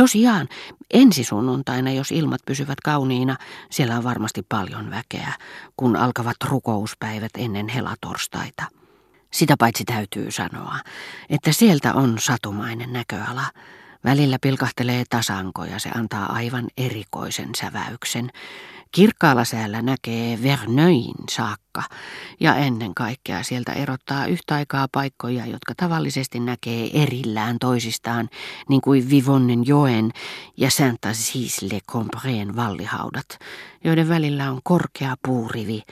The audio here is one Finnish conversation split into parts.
Tosiaan, ensi sunnuntaina, jos ilmat pysyvät kauniina, siellä on varmasti paljon väkeä, kun alkavat rukouspäivät ennen helatorstaita. Sitä paitsi täytyy sanoa, että sieltä on satumainen näköala. Välillä pilkahtelee tasanko ja se antaa aivan erikoisen säväyksen. Kirkkaalla säällä näkee Vernöin saakka ja ennen kaikkea sieltä erottaa yhtä aikaa paikkoja, jotka tavallisesti näkee erillään toisistaan, niin kuin Vivonnen joen ja Saint-Assis-le-Combreen vallihaudat, joiden välillä on korkea puurivi,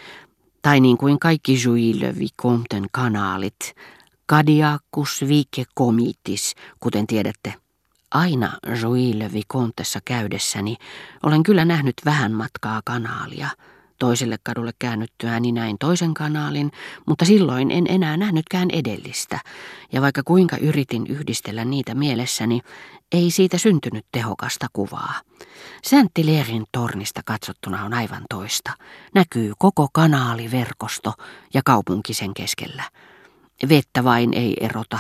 tai niin kuin kaikki Jouille Vicomten kanaalit, Kadiakus viike komitis, kuten tiedätte. Aina Jouille Vicontessa käydessäni olen kyllä nähnyt vähän matkaa kanaalia. Toiselle kadulle käännyttyäni näin toisen kanaalin, mutta silloin en enää nähnytkään edellistä. Ja vaikka kuinka yritin yhdistellä niitä mielessäni, ei siitä syntynyt tehokasta kuvaa. Sänttileerin tornista katsottuna on aivan toista. Näkyy koko kanaaliverkosto ja kaupunki sen keskellä. Vettä vain ei erota,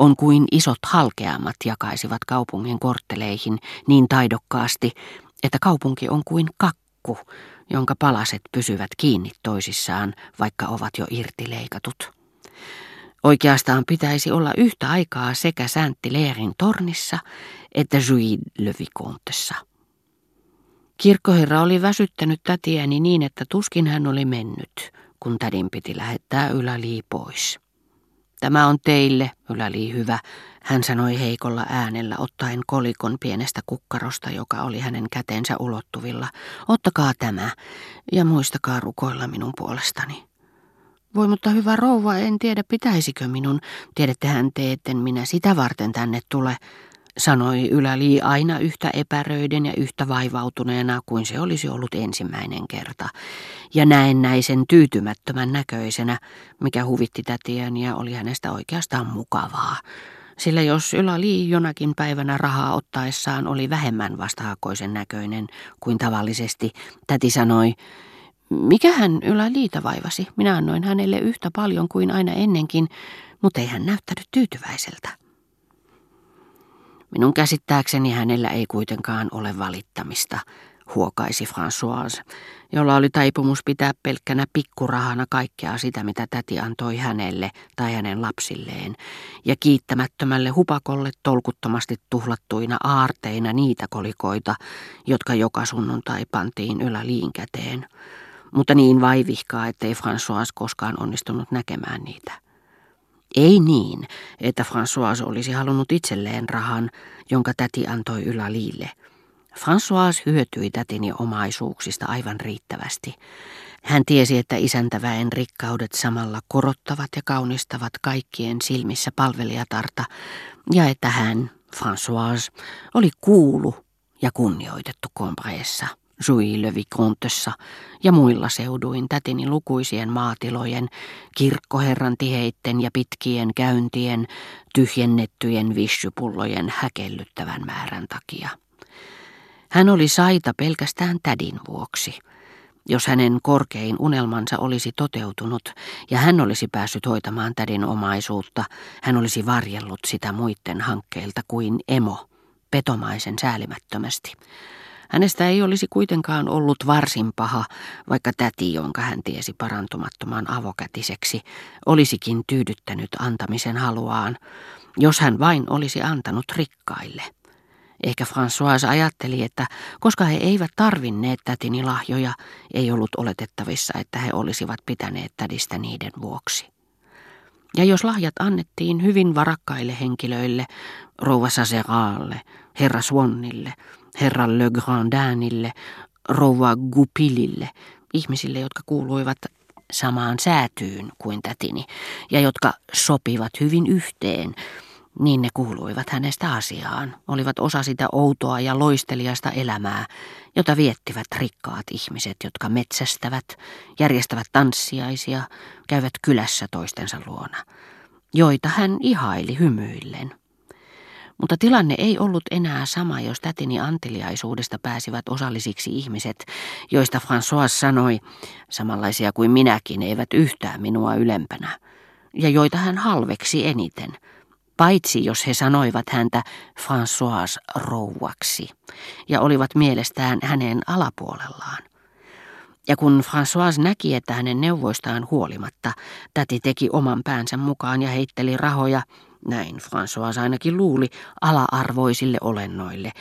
on kuin isot halkeamat jakaisivat kaupungin kortteleihin niin taidokkaasti, että kaupunki on kuin kakku, jonka palaset pysyvät kiinni toisissaan, vaikka ovat jo irti leikatut. Oikeastaan pitäisi olla yhtä aikaa sekä Sänttileerin tornissa että Jouy le Vicomtessa. Kirkkoherra oli väsyttänyt tätiäni niin, että tuskin hän oli mennyt, kun tädin piti lähettää Yläli pois. Tämä on teille, Yläli hyvä, hän sanoi heikolla äänellä ottaen kolikon pienestä kukkarosta, joka oli hänen käteensä ulottuvilla. Ottakaa tämä ja muistakaa rukoilla minun puolestani. Voi mutta hyvä rouva, en tiedä pitäisikö minun. Tiedättehän te, etten minä sitä varten tänne tule, sanoi Yläli aina yhtä epäröiden ja yhtä vaivautuneena kuin se olisi ollut ensimmäinen kerta. Ja näennäisen tyytymättömän näköisenä, mikä huvitti tätiään ja oli hänestä oikeastaan mukavaa. Sillä jos Yläli jonakin päivänä rahaa ottaessaan oli vähemmän vastahakoisen näköinen kuin tavallisesti, täti sanoi, mikä hän Yläliitä vaivasi? Minä annoin hänelle yhtä paljon kuin aina ennenkin, mutta ei hän näyttänyt tyytyväiseltä. Minun käsittääkseni hänellä ei kuitenkaan ole valittamista, huokaisi Françoise, jolla oli taipumus pitää pelkkänä pikkurahana kaikkea sitä, mitä täti antoi hänelle tai hänen lapsilleen, ja kiittämättömälle hupakolle tolkuttomasti tuhlattuina aarteina niitä kolikoita, jotka joka sunnuntai pantiin yläliin käteen, mutta niin vaivihkaa, ettei Françoise koskaan onnistunut näkemään niitä. Ei niin, että François olisi halunnut itselleen rahan, jonka täti antoi yläliille. François hyötyi tätini omaisuuksista aivan riittävästi. Hän tiesi, että isäntäväen rikkaudet samalla korottavat ja kaunistavat kaikkien silmissä palvelijatarta, ja että hän, François, oli kuulu ja kunnioitettu kompreessa. Vicomtessa ja muilla seuduin tätini lukuisien maatilojen, kirkkoherran tiheitten ja pitkien käyntien, tyhjennettyjen vissypullojen häkellyttävän määrän takia. Hän oli saita pelkästään tädin vuoksi. Jos hänen korkein unelmansa olisi toteutunut ja hän olisi päässyt hoitamaan tädin omaisuutta, hän olisi varjellut sitä muiden hankkeilta kuin emo, petomaisen säälimättömästi. Hänestä ei olisi kuitenkaan ollut varsin paha, vaikka täti, jonka hän tiesi parantumattoman avokätiseksi, olisikin tyydyttänyt antamisen haluaan, jos hän vain olisi antanut rikkaille. Ehkä François ajatteli, että koska he eivät tarvinneet tätini lahjoja, ei ollut oletettavissa, että he olisivat pitäneet tädistä niiden vuoksi. Ja jos lahjat annettiin hyvin varakkaille henkilöille, rouva Saseraalle, herra Swannille, herra Le Grandinille, rouva Gupilille, ihmisille, jotka kuuluivat samaan säätyyn kuin tätini ja jotka sopivat hyvin yhteen, niin ne kuuluivat hänestä asiaan, olivat osa sitä outoa ja loisteliasta elämää, jota viettivät rikkaat ihmiset, jotka metsästävät, järjestävät tanssiaisia, käyvät kylässä toistensa luona, joita hän ihaili hymyillen. Mutta tilanne ei ollut enää sama, jos tätini anteliaisuudesta pääsivät osallisiksi ihmiset, joista François sanoi, samanlaisia kuin minäkin, eivät yhtään minua ylempänä, ja joita hän halveksi eniten, paitsi jos he sanoivat häntä François rouvaksi ja olivat mielestään hänen alapuolellaan. Ja kun François näki, että hänen neuvoistaan huolimatta täti teki oman päänsä mukaan ja heitteli rahoja, näin François ainakin luuli, ala-arvoisille olennoille,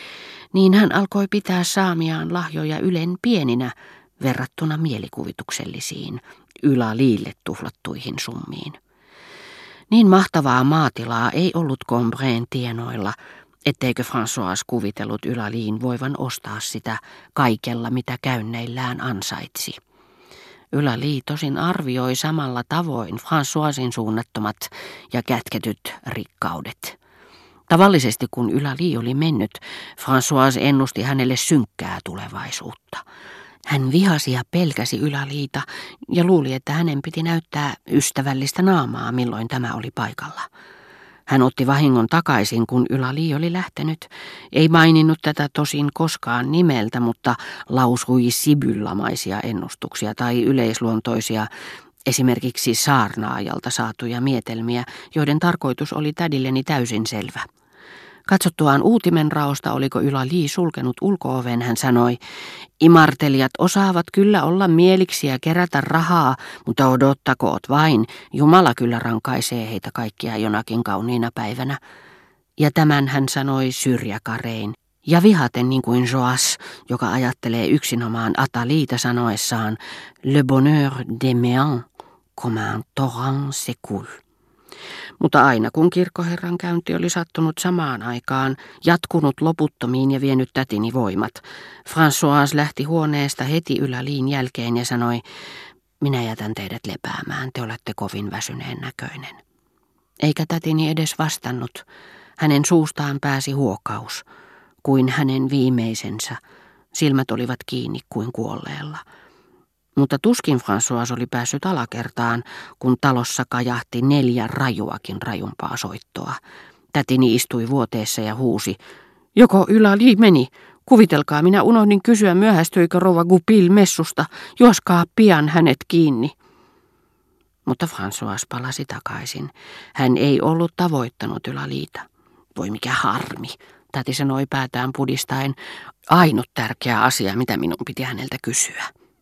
niin hän alkoi pitää saamiaan lahjoja ylen pieninä verrattuna mielikuvituksellisiin, yläliille tuhlattuihin summiin. Niin mahtavaa maatilaa ei ollut Combreen tienoilla, etteikö François kuvitellut Yläliin voivan ostaa sitä kaikella, mitä käynneillään ansaitsi. Yläli tosin arvioi samalla tavoin Françoisin suunnattomat ja kätketyt rikkaudet. Tavallisesti kun Yläli oli mennyt, François ennusti hänelle synkkää tulevaisuutta. Hän vihasi ja pelkäsi Yläliita ja luuli, että hänen piti näyttää ystävällistä naamaa, milloin tämä oli paikalla. Hän otti vahingon takaisin, kun Yläli oli lähtenyt. Ei maininnut tätä tosin koskaan nimeltä, mutta lausui sibyllamaisia ennustuksia tai yleisluontoisia, esimerkiksi saarnaajalta saatuja mietelmiä, joiden tarkoitus oli tädilleni täysin selvä. Katsottuaan uutimen raosta, oliko Ylä Lii sulkenut ulkooven, hän sanoi, imartelijat osaavat kyllä olla mieliksi ja kerätä rahaa, mutta odottakoot vain, Jumala kyllä rankaisee heitä kaikkia jonakin kauniina päivänä. Ja tämän hän sanoi syrjäkarein. Ja vihaten niin kuin Joas, joka ajattelee yksinomaan Ataliita sanoessaan, Le bonheur des méans, comme un torrent s'écoule. Mutta aina kun kirkkoherran käynti oli sattunut samaan aikaan, jatkunut loputtomiin ja vienyt tätini voimat, François lähti huoneesta heti yläliin jälkeen ja sanoi, minä jätän teidät lepäämään, te olette kovin väsyneen näköinen. Eikä tätini edes vastannut. Hänen suustaan pääsi huokaus, kuin hänen viimeisensä. Silmät olivat kiinni kuin kuolleella. Mutta tuskin François oli päässyt alakertaan, kun talossa kajahti neljä rajuakin rajumpaa soittoa. Tätini istui vuoteessa ja huusi. Joko yläli meni? Kuvitelkaa, minä unohdin kysyä myöhästyikö rouva Gupil messusta. Juoskaa pian hänet kiinni. Mutta François palasi takaisin. Hän ei ollut tavoittanut yläliitä. Voi mikä harmi, täti sanoi päätään pudistaen. Ainut tärkeä asia, mitä minun piti häneltä kysyä.